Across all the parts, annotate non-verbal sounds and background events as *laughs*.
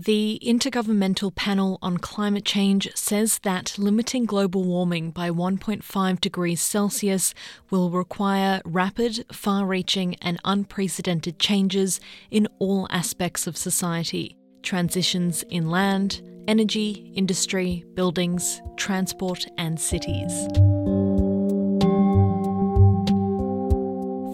The Intergovernmental Panel on Climate Change says that limiting global warming by 1.5 degrees Celsius will require rapid, far reaching, and unprecedented changes in all aspects of society transitions in land, energy, industry, buildings, transport, and cities.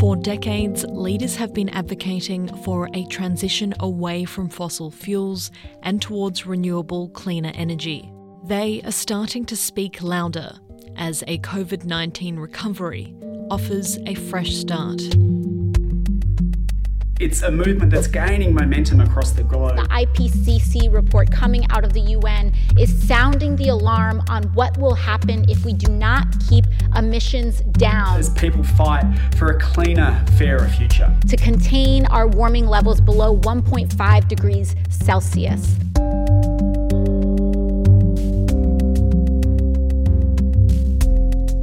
For decades, leaders have been advocating for a transition away from fossil fuels and towards renewable, cleaner energy. They are starting to speak louder as a COVID 19 recovery offers a fresh start. It's a movement that's gaining momentum across the globe. The IPCC report coming out of the UN is sounding the alarm on what will happen if we do not keep emissions down. As people fight for a cleaner, fairer future. To contain our warming levels below 1.5 degrees Celsius.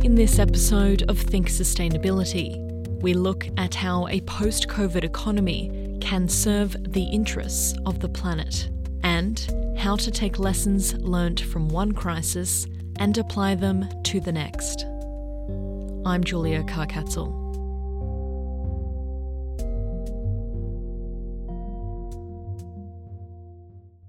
In this episode of Think Sustainability, we look at how a post COVID economy can serve the interests of the planet and how to take lessons learnt from one crisis and apply them to the next. I'm Julia Karkatzel.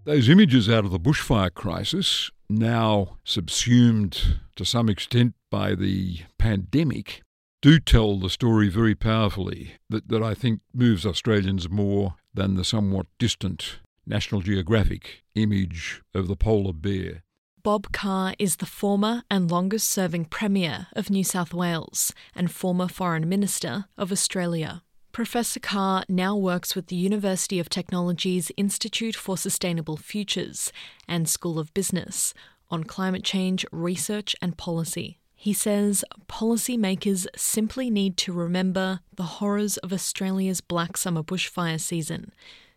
Those images out of the bushfire crisis, now subsumed to some extent by the pandemic, do tell the story very powerfully that, that I think moves Australians more than the somewhat distant National Geographic image of the polar bear. Bob Carr is the former and longest serving Premier of New South Wales and former Foreign Minister of Australia. Professor Carr now works with the University of Technology's Institute for Sustainable Futures and School of Business on climate change research and policy. He says policymakers simply need to remember the horrors of Australia's Black Summer bushfire season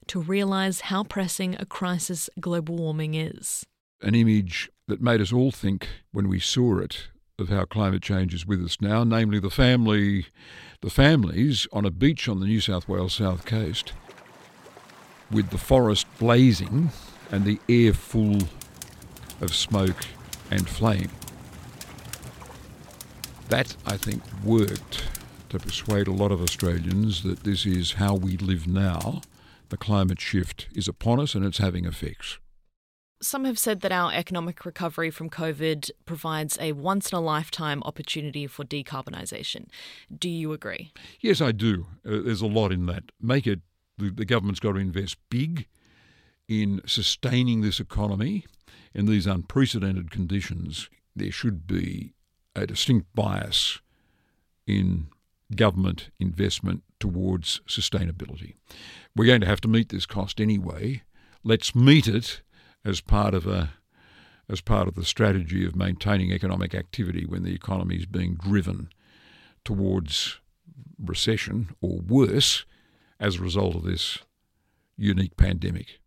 to realise how pressing a crisis global warming is. An image that made us all think when we saw it of how climate change is with us now, namely the family, the families on a beach on the New South Wales south coast, with the forest blazing and the air full of smoke and flame. That, I think, worked to persuade a lot of Australians that this is how we live now. The climate shift is upon us and it's having effects. Some have said that our economic recovery from COVID provides a once in a lifetime opportunity for decarbonisation. Do you agree? Yes, I do. Uh, there's a lot in that. Make it, the, the government's got to invest big in sustaining this economy in these unprecedented conditions. There should be a distinct bias in government investment towards sustainability. We're going to have to meet this cost anyway. Let's meet it as part of a as part of the strategy of maintaining economic activity when the economy is being driven towards recession or worse as a result of this unique pandemic.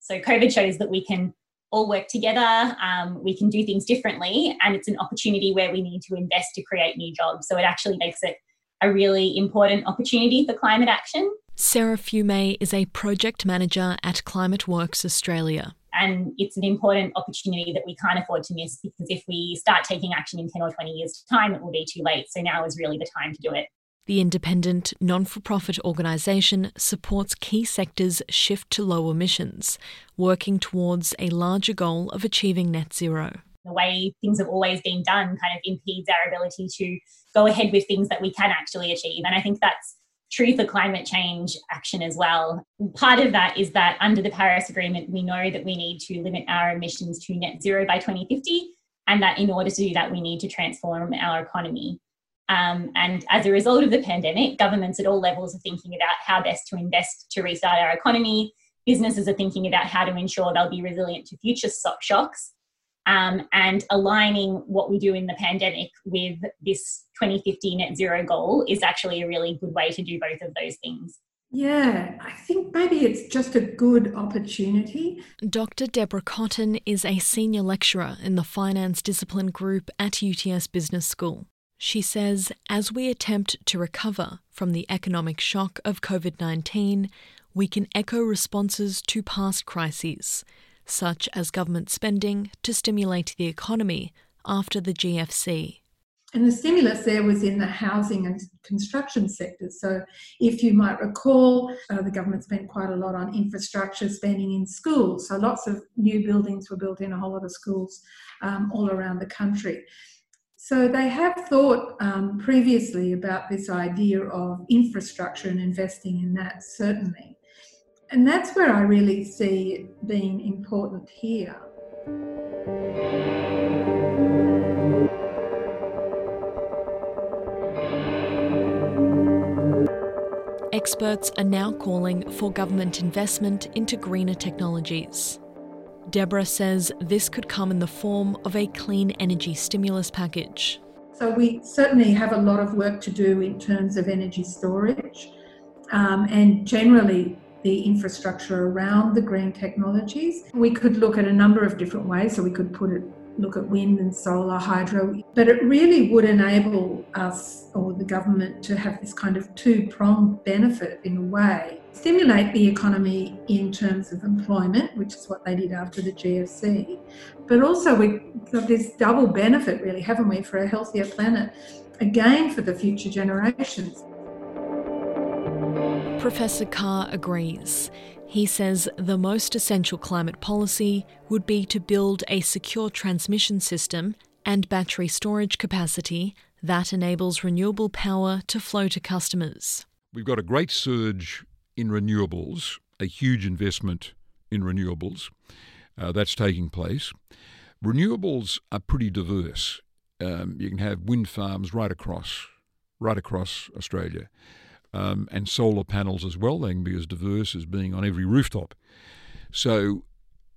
So COVID shows that we can all work together. Um, we can do things differently, and it's an opportunity where we need to invest to create new jobs. So it actually makes it a really important opportunity for climate action. Sarah Fume is a project manager at Climate Works Australia. And it's an important opportunity that we can't afford to miss because if we start taking action in 10 or 20 years' time, it will be too late. So now is really the time to do it. The independent, non for profit organisation supports key sectors' shift to low emissions, working towards a larger goal of achieving net zero. The way things have always been done kind of impedes our ability to go ahead with things that we can actually achieve. And I think that's true for climate change action as well. Part of that is that under the Paris Agreement, we know that we need to limit our emissions to net zero by 2050, and that in order to do that, we need to transform our economy. Um, and as a result of the pandemic, governments at all levels are thinking about how best to invest to restart our economy. Businesses are thinking about how to ensure they'll be resilient to future shocks. Um, and aligning what we do in the pandemic with this 2050 net zero goal is actually a really good way to do both of those things. Yeah, I think maybe it's just a good opportunity. Dr. Deborah Cotton is a senior lecturer in the finance discipline group at UTS Business School. She says as we attempt to recover from the economic shock of COVID 19, we can echo responses to past crises, such as government spending to stimulate the economy after the GFC. And the stimulus there was in the housing and construction sectors. So, if you might recall, uh, the government spent quite a lot on infrastructure spending in schools. So, lots of new buildings were built in a whole lot of schools um, all around the country. So, they have thought um, previously about this idea of infrastructure and investing in that, certainly. And that's where I really see it being important here. Experts are now calling for government investment into greener technologies. Deborah says this could come in the form of a clean energy stimulus package. So, we certainly have a lot of work to do in terms of energy storage um, and generally the infrastructure around the green technologies. We could look at a number of different ways. So, we could put it look at wind and solar, hydro, but it really would enable us or the government to have this kind of two pronged benefit in a way. Stimulate the economy in terms of employment, which is what they did after the GFC, but also we've got this double benefit, really, haven't we, for a healthier planet, again for the future generations. Professor Carr agrees. He says the most essential climate policy would be to build a secure transmission system and battery storage capacity that enables renewable power to flow to customers. We've got a great surge in renewables, a huge investment in renewables uh, that's taking place. Renewables are pretty diverse. Um, you can have wind farms right across, right across Australia um, and solar panels as well. They can be as diverse as being on every rooftop. So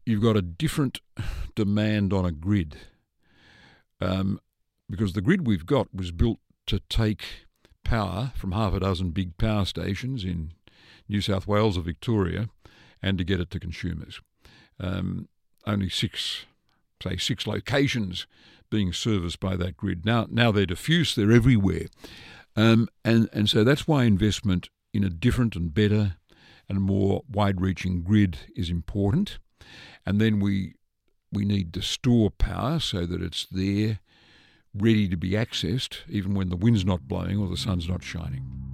you've got a different *sighs* demand on a grid um, because the grid we've got was built to take power from half a dozen big power stations in New South Wales or Victoria and to get it to consumers. Um, only six, say, six locations being serviced by that grid. Now, now they're diffuse, they're everywhere. Um, and, and so that's why investment in a different and better and more wide reaching grid is important. And then we, we need to store power so that it's there, ready to be accessed, even when the wind's not blowing or the sun's not shining.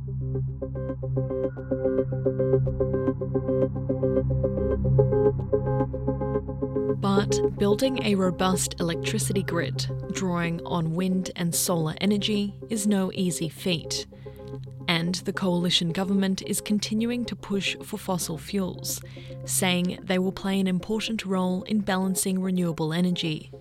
But building a robust electricity grid, drawing on wind and solar energy, is no easy feat. And the coalition government is continuing to push for fossil fuels, saying they will play an important role in balancing renewable energy.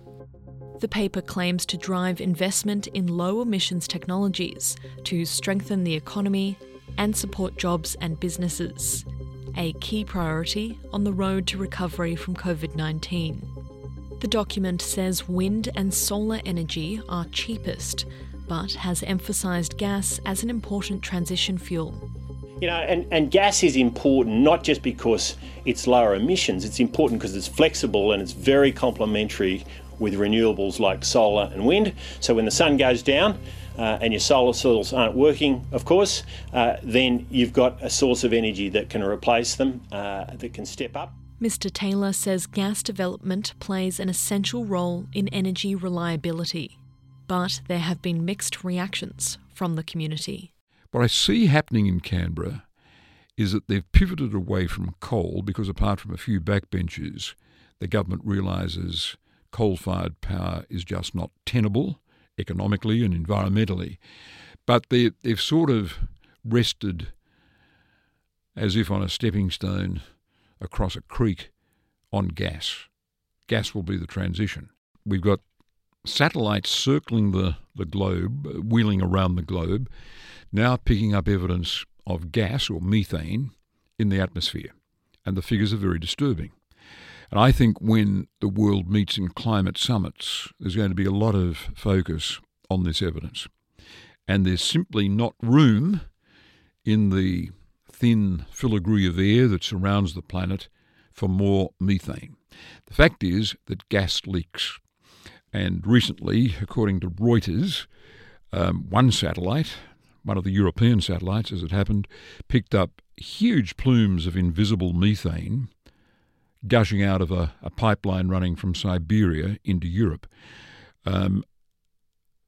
The paper claims to drive investment in low emissions technologies to strengthen the economy and support jobs and businesses a key priority on the road to recovery from COVID 19. The document says wind and solar energy are cheapest, but has emphasised gas as an important transition fuel. You know, and, and gas is important not just because it's lower emissions, it's important because it's flexible and it's very complementary with renewables like solar and wind. So when the sun goes down, uh, and your solar cells aren't working, of course, uh, then you've got a source of energy that can replace them, uh, that can step up. Mr. Taylor says gas development plays an essential role in energy reliability, but there have been mixed reactions from the community. What I see happening in Canberra is that they've pivoted away from coal because, apart from a few backbenchers, the government realises coal fired power is just not tenable economically and environmentally. But they, they've sort of rested as if on a stepping stone across a creek on gas. Gas will be the transition. We've got satellites circling the, the globe, wheeling around the globe, now picking up evidence of gas or methane in the atmosphere. And the figures are very disturbing. And I think when the world meets in climate summits, there's going to be a lot of focus on this evidence. And there's simply not room in the thin filigree of air that surrounds the planet for more methane. The fact is that gas leaks. And recently, according to Reuters, um, one satellite, one of the European satellites as it happened, picked up huge plumes of invisible methane gushing out of a, a pipeline running from Siberia into Europe. Um,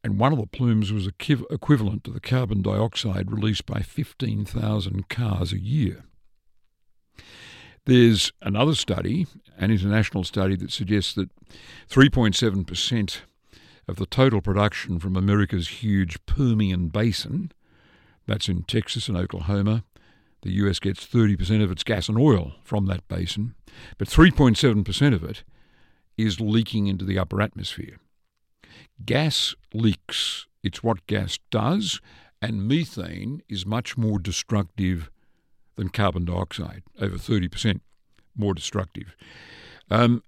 and one of the plumes was equivalent to the carbon dioxide released by 15,000 cars a year. There's another study, an international study, that suggests that 3.7% of the total production from America's huge Permian Basin, that's in Texas and Oklahoma, the US gets 30% of its gas and oil from that basin, but 3.7% of it is leaking into the upper atmosphere. Gas leaks, it's what gas does, and methane is much more destructive than carbon dioxide, over 30% more destructive. Um,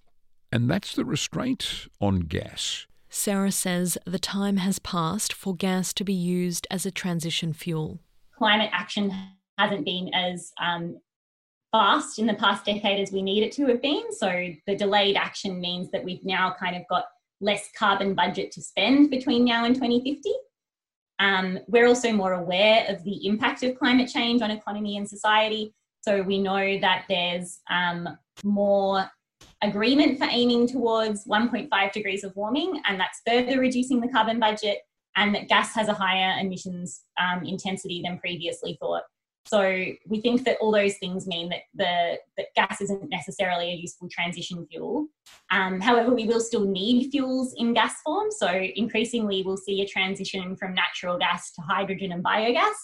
and that's the restraint on gas. Sarah says the time has passed for gas to be used as a transition fuel. Climate action hasn't been as um, fast in the past decade as we need it to have been. So the delayed action means that we've now kind of got less carbon budget to spend between now and 2050. Um, we're also more aware of the impact of climate change on economy and society. So we know that there's um, more agreement for aiming towards 1.5 degrees of warming, and that's further reducing the carbon budget, and that gas has a higher emissions um, intensity than previously thought. So we think that all those things mean that the that gas isn't necessarily a useful transition fuel. Um, however, we will still need fuels in gas form. So increasingly, we'll see a transition from natural gas to hydrogen and biogas.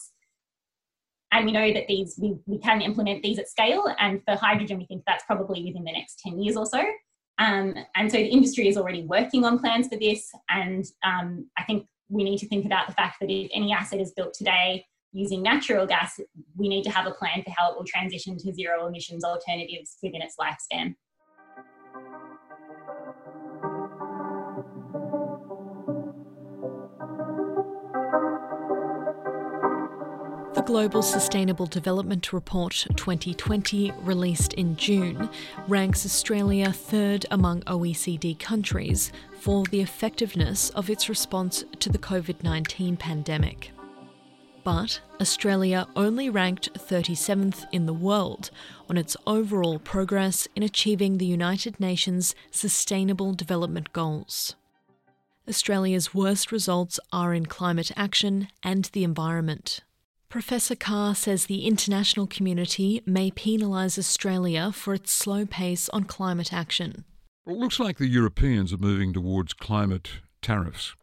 And we know that these we, we can implement these at scale. And for hydrogen, we think that's probably within the next 10 years or so. Um, and so the industry is already working on plans for this. And um, I think we need to think about the fact that if any asset is built today using natural gas, we need to have a plan for how it will transition to zero emissions alternatives within its lifespan. The Global Sustainable Development Report 2020, released in June, ranks Australia third among OECD countries for the effectiveness of its response to the COVID 19 pandemic but Australia only ranked 37th in the world on its overall progress in achieving the United Nations Sustainable Development Goals. Australia's worst results are in climate action and the environment. Professor Carr says the international community may penalise Australia for its slow pace on climate action. Well, it looks like the Europeans are moving towards climate tariffs.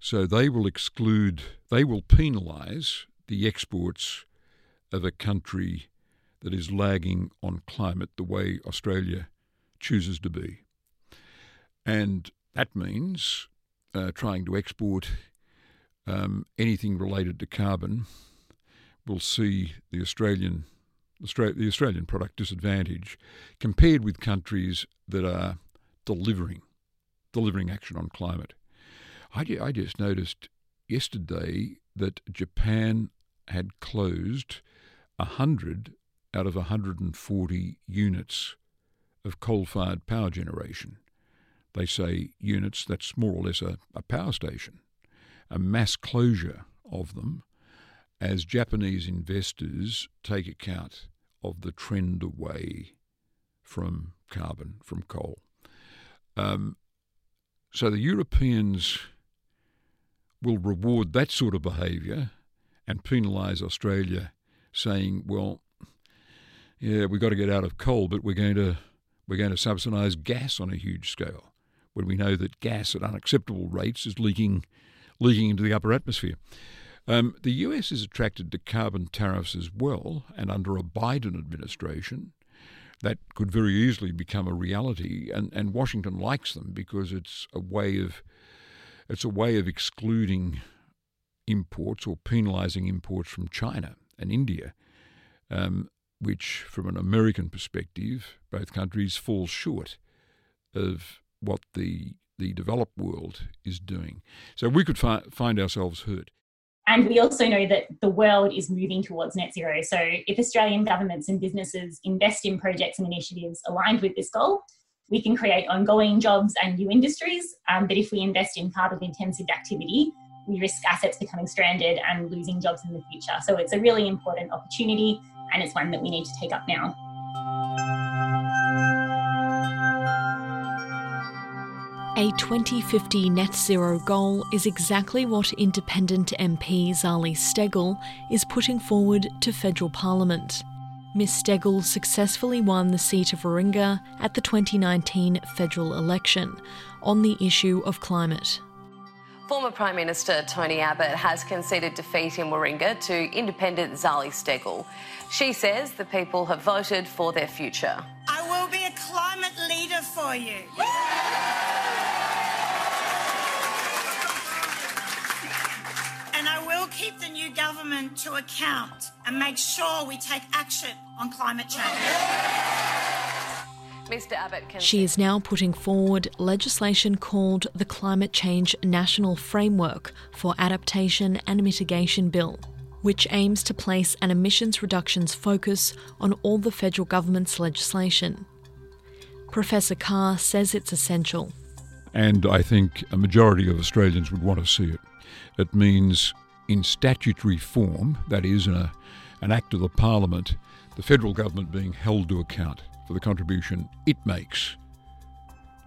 So they will exclude, they will penalise the exports of a country that is lagging on climate the way Australia chooses to be. And that means uh, trying to export um, anything related to carbon will see the Australian the Australian product disadvantage compared with countries that are delivering delivering action on climate. I, I just noticed yesterday that Japan had closed 100 out of 140 units of coal fired power generation. They say units, that's more or less a, a power station, a mass closure of them as Japanese investors take account of the trend away from carbon, from coal. Um, so the Europeans will reward that sort of behaviour and penalise Australia, saying, "Well, yeah, we've got to get out of coal, but we're going to we're going to subsidise gas on a huge scale." When we know that gas at unacceptable rates is leaking leaking into the upper atmosphere. Um, the US is attracted to carbon tariffs as well, and under a Biden administration, that could very easily become a reality. And, and Washington likes them because it's a way of it's a way of excluding imports or penalising imports from China and India, um, which, from an American perspective, both countries fall short of what the the developed world is doing. So we could fi- find ourselves hurt. And we also know that the world is moving towards net zero. So if Australian governments and businesses invest in projects and initiatives aligned with this goal, we can create ongoing jobs and new industries. Um, but if we invest in carbon intensive activity, we risk assets becoming stranded and losing jobs in the future. So it's a really important opportunity. and it's one that we need to take up now. A 2050 net zero goal is exactly what independent MP Zali Steggall is putting forward to federal parliament. Miss Steggall successfully won the seat of Warringah at the 2019 federal election on the issue of climate. Former Prime Minister Tony Abbott has conceded defeat in Warringah to independent Zali Steggall. She says the people have voted for their future. I will be a climate leader for you. Government to account and make sure we take action on climate change. Mr. Abbott can She is now putting forward legislation called the Climate Change National Framework for Adaptation and Mitigation Bill, which aims to place an emissions reductions focus on all the federal government's legislation. Professor Carr says it's essential. And I think a majority of Australians would want to see it. It means in statutory form, that is, a, an act of the Parliament, the federal government being held to account for the contribution it makes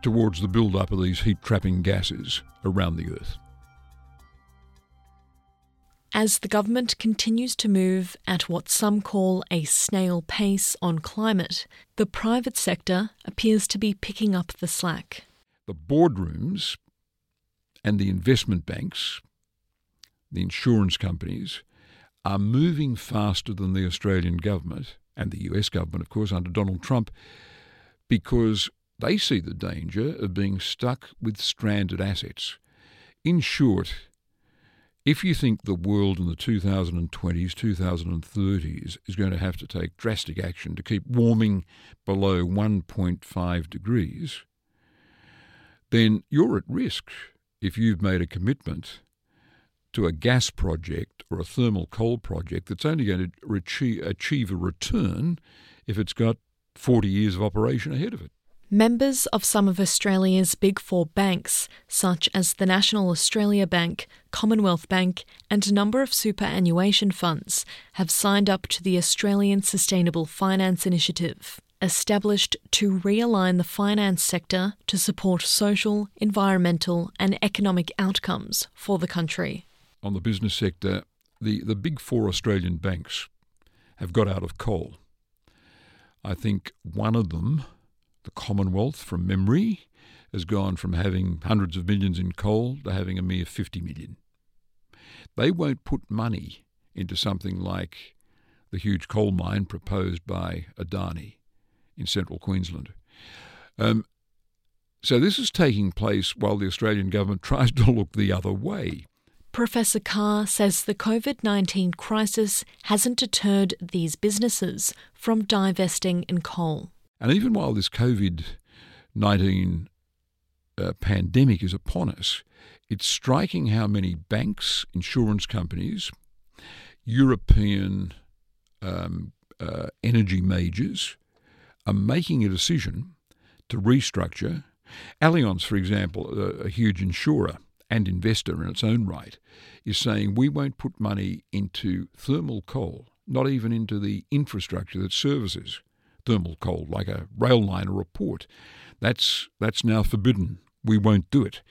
towards the build up of these heat trapping gases around the Earth. As the government continues to move at what some call a snail pace on climate, the private sector appears to be picking up the slack. The boardrooms and the investment banks, the insurance companies, are moving faster than the Australian government and the US government, of course, under Donald Trump, because they see the danger of being stuck with stranded assets. In short, if you think the world in the 2020s, 2030s is going to have to take drastic action to keep warming below 1.5 degrees, then you're at risk if you've made a commitment to a gas project or a thermal coal project that's only going to achieve a return if it's got 40 years of operation ahead of it. Members of some of Australia's big four banks, such as the National Australia Bank, Commonwealth Bank, and a number of superannuation funds, have signed up to the Australian Sustainable Finance Initiative, established to realign the finance sector to support social, environmental, and economic outcomes for the country. On the business sector, the, the big four Australian banks have got out of coal. I think one of them the Commonwealth, from memory, has gone from having hundreds of millions in coal to having a mere 50 million. They won't put money into something like the huge coal mine proposed by Adani in central Queensland. Um, so this is taking place while the Australian government *laughs* tries to look the other way. Professor Carr says the COVID 19 crisis hasn't deterred these businesses from divesting in coal. And even while this COVID 19 uh, pandemic is upon us, it's striking how many banks, insurance companies, European um, uh, energy majors are making a decision to restructure. Allianz, for example, a, a huge insurer and investor in its own right, is saying we won't put money into thermal coal, not even into the infrastructure that services thermal coal, like a rail line or a port. That's, that's now forbidden. We won't do it.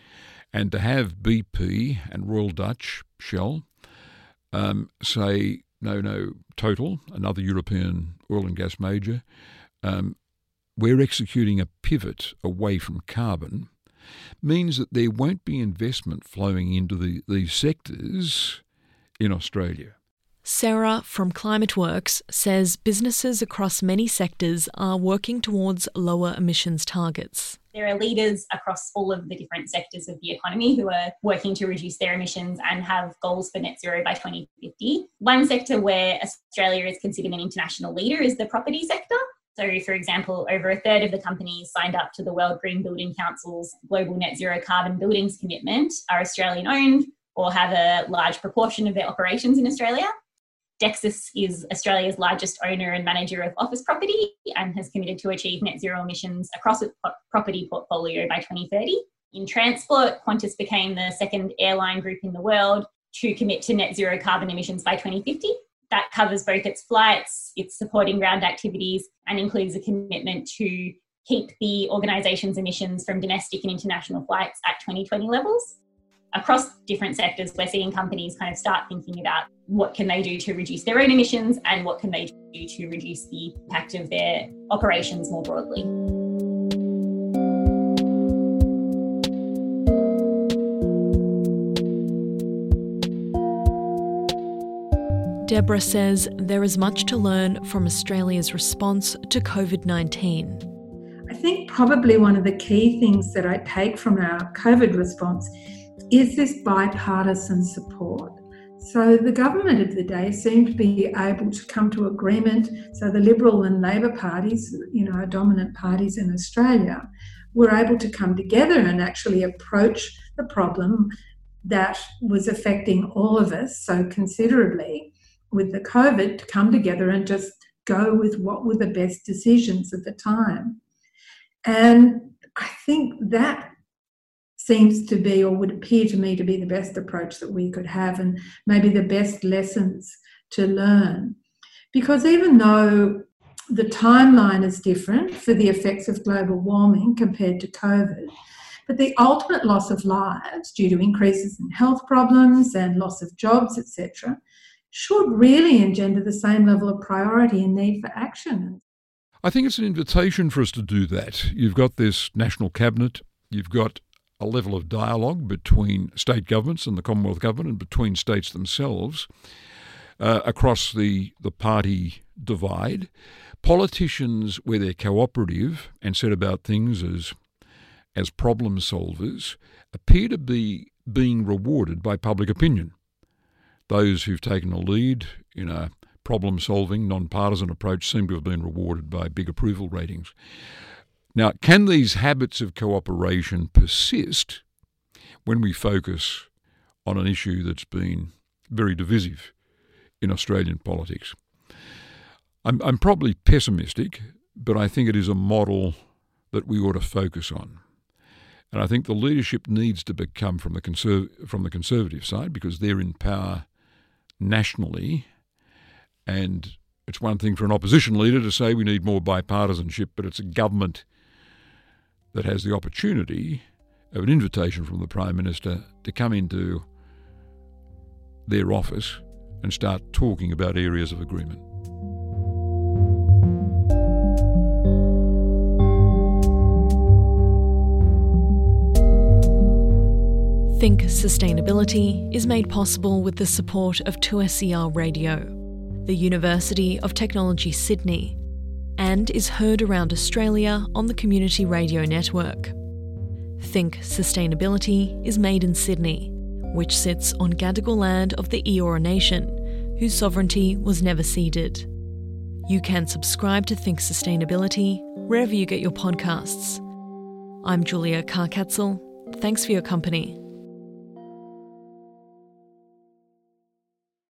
And to have BP and Royal Dutch Shell um, say, no, no, Total, another European oil and gas major, um, we're executing a pivot away from carbon means that there won't be investment flowing into the, these sectors in Australia. Sarah from ClimateWorks says businesses across many sectors are working towards lower emissions targets. There are leaders across all of the different sectors of the economy who are working to reduce their emissions and have goals for net zero by 2050. One sector where Australia is considered an international leader is the property sector. So, for example, over a third of the companies signed up to the World Green Building Council's Global Net Zero Carbon Buildings Commitment are Australian owned or have a large proportion of their operations in Australia. Dexus is Australia's largest owner and manager of office property and has committed to achieve net zero emissions across its property portfolio by 2030. In transport, Qantas became the second airline group in the world to commit to net zero carbon emissions by 2050. That covers both its flights, its supporting ground activities, and includes a commitment to keep the organisation's emissions from domestic and international flights at 2020 levels. Across different sectors, we're seeing companies kind of start thinking about what can they do to reduce their own emissions and what can they do to reduce the impact of their operations more broadly. Deborah says there is much to learn from Australia's response to COVID 19. I think probably one of the key things that I take from our COVID response is this bipartisan support. So the government of the day seemed to be able to come to agreement. So the Liberal and Labor parties, you know, our dominant parties in Australia, were able to come together and actually approach the problem that was affecting all of us so considerably with the COVID to come together and just go with what were the best decisions at the time. And I think that seems to be, or would appear to me to be, the best approach that we could have, and maybe the best lessons to learn. Because even though the timeline is different for the effects of global warming compared to COVID, but the ultimate loss of lives due to increases in health problems and loss of jobs, etc., should really engender the same level of priority and need for action. I think it's an invitation for us to do that. You've got this national cabinet, you've got a level of dialogue between state governments and the Commonwealth government and between states themselves uh, across the, the party divide. Politicians, where they're cooperative and set about things as, as problem solvers, appear to be being rewarded by public opinion those who've taken a lead in a problem solving, non partisan approach seem to have been rewarded by big approval ratings. Now, can these habits of cooperation persist when we focus on an issue that's been very divisive in Australian politics? I'm, I'm probably pessimistic, but I think it is a model that we ought to focus on. And I think the leadership needs to become from the, conserv- from the Conservative side because they're in power nationally. And it's one thing for an opposition leader to say we need more bipartisanship, but it's a government that has the opportunity of an invitation from the Prime Minister to come into their office and start talking about areas of agreement. Think Sustainability is made possible with the support of 2SER Radio, the University of Technology Sydney, and is heard around Australia on the Community Radio Network. Think Sustainability is made in Sydney, which sits on Gadigal land of the Eora Nation, whose sovereignty was never ceded. You can subscribe to Think Sustainability wherever you get your podcasts. I'm Julia Karkatzel. Thanks for your company.